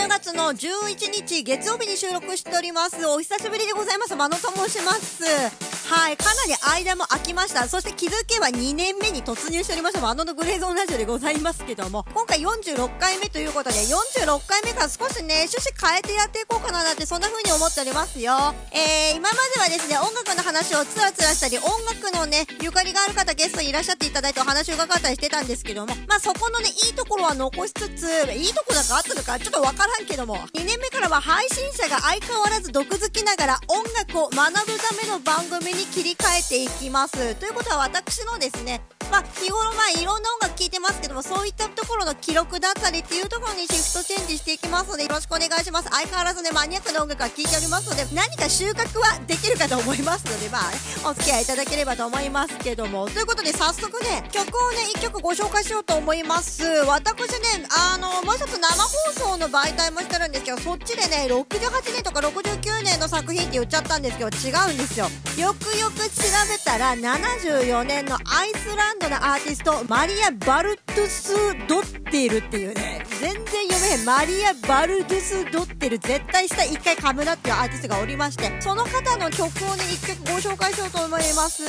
10月の11日月曜日に収録しております。お久しぶりでございます。まのと申します。はい、かなり間も空きました。そして気づけば2年目に突入しておりました。まののグレーゾーンラジオでございますけども、今回46回目ということで、46回目から少しね、趣旨変えてやっていこうかななんて、そんな風に思っておりますよ。えー、今まではですね、音楽の話をつらつらしたり、音楽のね、ゆかりがある方ゲストにいらっしゃっていただいてお話を伺ったりしてたんですけども、まあそこのね、いいところは残しつつ、いいところなんかあったのか、ちょっとわからんけども、2年目からは配信者が相変わらず毒好きながら音楽を学ぶための番組に切り替えていきます。ということは私のですね、まあ日頃まあいろんな音楽聴いてますけども、そういったところの記録だったりっていうところにシフトチェンジしていきますので、よろしくお願いします。相変わらずね、マニアックな音楽は聴いておりますので、何か収穫はできるかと思いますので、まあ、お付き合いいただければと思いますけども。ということで、早速ね、曲をね、1曲ご紹介しようと思います。私ね、あの、もう一つ生放送の媒体もしてるんですけど、そっちでね、68年とか69年の作品って言っちゃったんですけど、違うんですよ。よくよく調べたら、74年のアイスランドのアーティスト、マリア・バルトゥス・ドッテルっていうね、全然読めへん、マリア・バルトゥス・ドッテル、絶対下一回噛むなっていうアーティストがおりまして、その方の曲をね、一曲ご紹介しようと思います。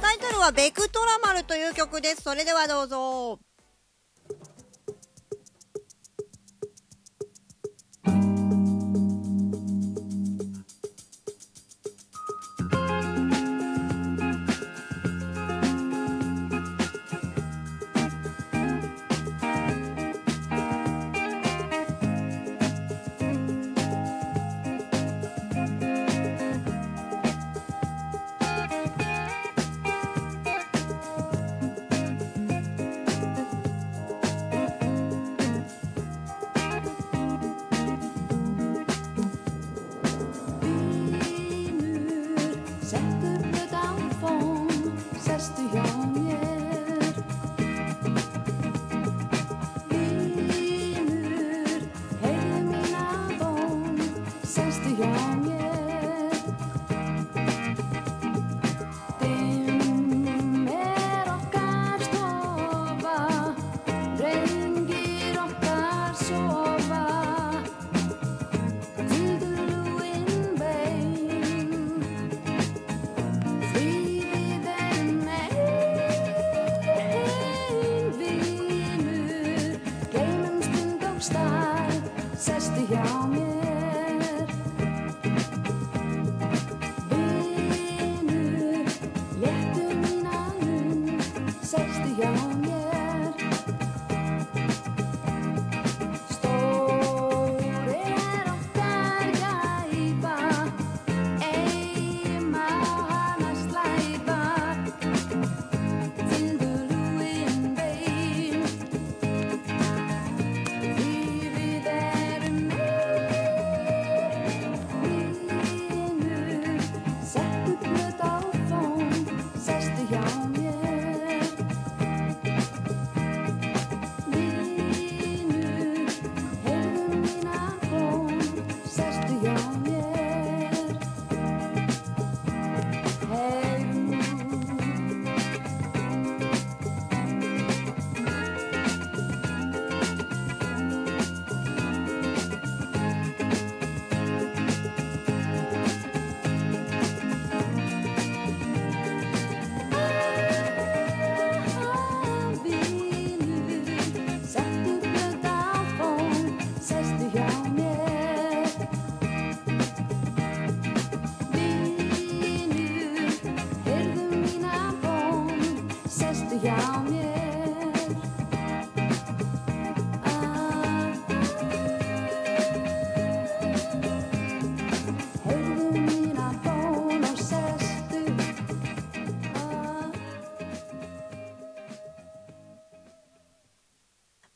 タイトルはベクトラマルという曲です。それではどうぞ。the young. Yeah.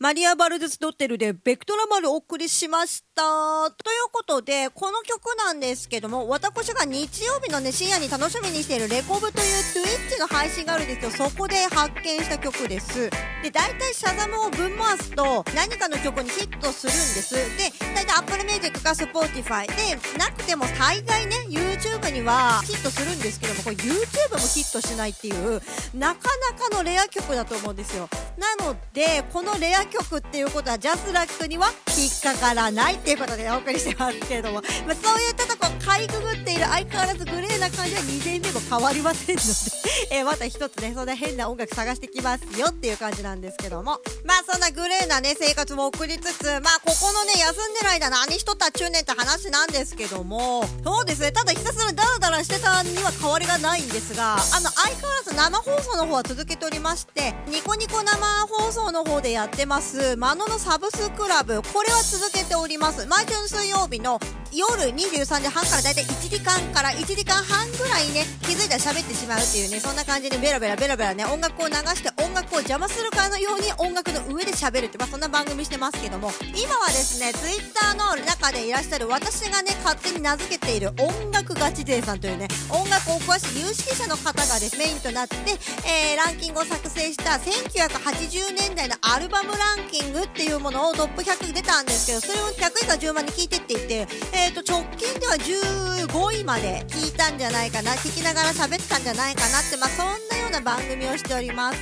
マリア・バルデス・ドッテルでベクトラマルをお送りしました。ということで、この曲なんですけども、私が日曜日のね、深夜に楽しみにしているレコブという Twitch の配信があるんですよ。そこで発見した曲です。で、大体シャザムをぶん回すと、何かの曲にヒットするんです。で、大体 Apple Music か Spotify で、なくても大概ね、YouTube にはヒットするんですけども、これ YouTube もヒットしないっていう、なかなかのレア曲だと思うんですよ。なので、このレア曲っていうことは、ジャスラックには引っかからないっていうことでお送りしてますけれども、まあ、そういったとこかいくぐっている相変わらずグレーな感じは2年目も変わりませんので、えまた一つね、そんな変な音楽探してきますよっていう感じなんですけども、まあそんなグレーなね、生活も送りつつ、まあここのね、休んでる間何しとったっちゅうねんって話なんですけども、そうですね、ただひたすらダラダラしてたには変わりがないんですが、あの、相変わらず生放送の方は続けておりまして、ニコニコ生放送の方でやってます、マノのサブスクラブ、これは続けております。毎週水曜日の夜23時半からだいたい1時間から1時間半ぐらいね、気づいたら喋ってしまうっていうね、そんな感じでベラベラベラベラね、音楽を流して音楽を邪魔するかのように音楽の上で喋るって、まあそんな番組してますけども、今はですね、ツイッターの中でいらっしゃる私がね、勝手に名付けている音楽ガチ勢さんというね、音楽お詳しい有識者の方がです、メインとなって、えー、ランキングを作成した1980年代のアルバムランキングっていうものをトップ100出たんですけど、それを100位か10万に聞いてって言って、えーと、直近では15位まで聞いたんじゃないかな、聞きながら喋ってたんじゃないかなって、まあそんなな番組をしております。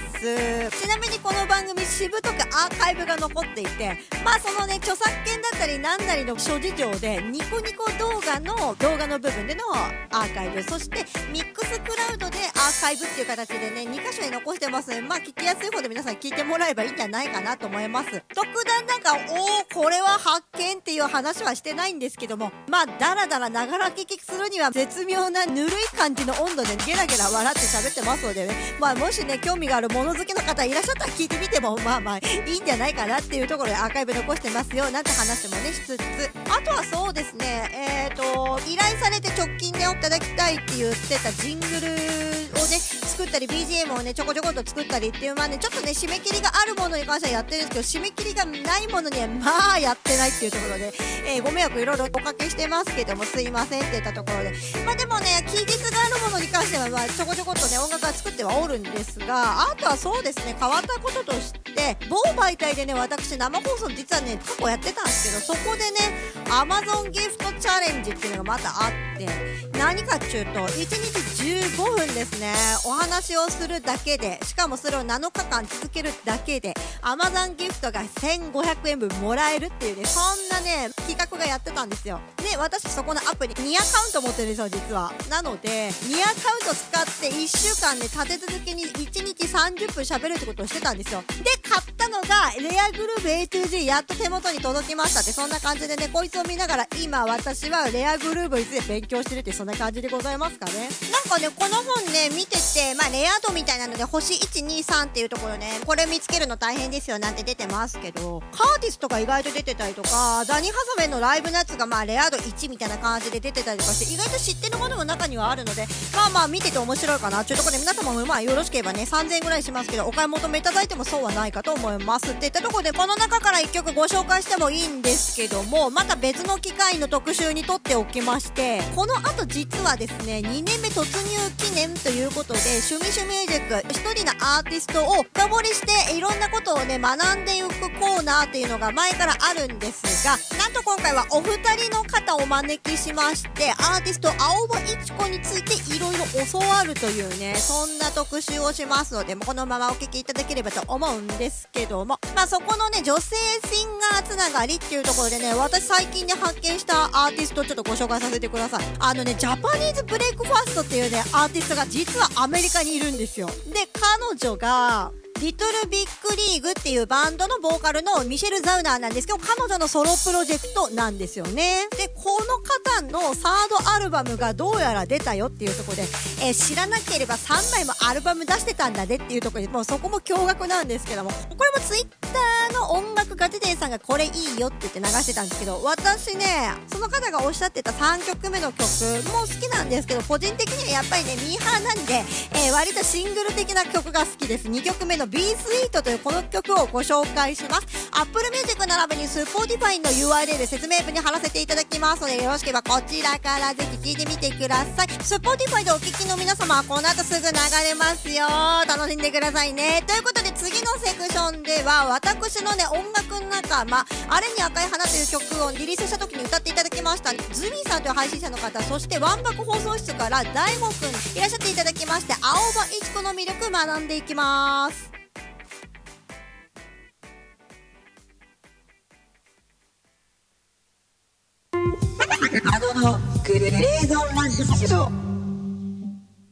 ちなみにこの番組、しぶとくアーカイブが残っていて、まあそのね、著作権だったり何なりの諸事情で、ニコニコ動画の動画の部分でのアーカイブ、そしてミックスクラウドでアーカイブっていう形でね、2箇所に残してます、まあ聞きやすい方で皆さん聞いてもらえばいいんじゃないかなと思います。特段なんか、おー、これは発見っていう話はしてないんですけども、まあダラダラながら聞きするには絶妙なぬるい感じの温度でゲラゲラ笑って喋ってますのでね、まあもしね、興味があるもの好きの方いらっしゃったら聞いてみても、まあまあいいんじゃないかなっていうところでアーカイブ残してますよ、なんて話もね、しつつ、あとはそうですね、えーと、依頼されて直近でいただきたいって言ってたジングルをね、作ったり BGM をね、ちょこちょこと作ったりっていう、まあね、ちょっとね、締め切りがあるものに関してはやってるんですけど、締め切りがないものには、まあやってないっていうところで、えーご迷惑いろいろおかけしてますけども、すいませんって言ったところで、まあでもね、期日があるものに関しては、まあちょこちょこっとね、音楽は作ってはおるんですが、あとはそうですね、変わったこととしてて、某媒体でね、私生放送実はね、過去やってたんですけど、そこでね、Amazon ギフトチャレンジっていうのがまたあって、何かっていうと、1日15分ですね、お話をするだけで、しかもそれを7日間続けるだけで、Amazon ギフトが1500円分もらえるっていうね、そんなね、企画がやってたんですよ。で、私そこのアプリ2アカウント持ってるんですよ、実は。なので、2アカウント使って1週間で立て続けに1日30分喋るってことをしてたんですよ。で、買ったのが、レアグループ A to G やっと手元に届きましたって、そんな感じでね、こいつを見ながら、今私はレアグループについて勉強してるって、そんな感じでございますかね。なんかね、この本ね、見てて、まあ、レア度みたいなので、星1、2、3っていうところね、これ見つけるの大変ですよなんて出てますけど、カーティスとか意外と出てたりとか、ダニハサウェイのライブのやつが、まあ、レア度1みたいな感じで出てたりとかして、意外と知ってるものも中にはあるので、まあまあ見てて面白いかなっていうところで、皆様もまあよろしければね、3000円ぐらいしますけど、お買い求めいただいてもそうはないかと思います。っていったところで、この中から1曲ご紹介してもいいんですけども、また別の機会の特集にとっておきまして、この後実はですね、2年目突入記念ということで、趣味趣ミュージック、一人のアーティストを深掘りして、いろんなことをね、学んでいくコーナーっていうのが前からあるんですが、なんと今回はお二人の方をお招きしまして、アーティスト青葉市子についていろいろ教わるというね、そんな特集をしますので、もうこのままお聞きいただければと思うんですけども、まあそこのね、女性シンガーつながりっていうところでね、私最近ね、発見したアーティストちょっとご紹介させてください。あのね、 Japanese Breakfast っていうね、アーティストが実はアメリカにいるんですよ。で、彼女が、リトルビッグリーグっていうバンドのボーカルのミシェル・ザウナーなんですけど、彼女のソロプロジェクトなんですよね。で、この方のサードアルバムがどうやら出たよっていうところで、えー知らなければ3枚もアルバム出してたんだねっていうところで、もうそこも驚愕なんですけども、これもツイッターの音楽ガチデーさんがこれいいよって言って流してたんですけど、私ね、その方がおっしゃってた3曲目の曲も好きなんですけど、個人的にはやっぱりね、ミーハーなんで、えー割とシングル的な曲が好きです。2曲目の Be Sweet というこの曲をご紹介します。Apple Music 並びに Spotify の URL 説明文に貼らせていただきますので、よろしければこちらからぜひ聴いてみてください。Spotify でお聞きの皆様はこの後すぐ流れますよ。楽しんでくださいね。ということで次のセクションでは、私のね、音楽仲間、あれに赤い花という曲をリリースした時に歌っていただきました、ズミさんという配信者の方、そしてワンバク放送室から大悟くんいらっしゃっていただきまして、青葉一子の魅力学んでいきます。あののグレーゾンラジオ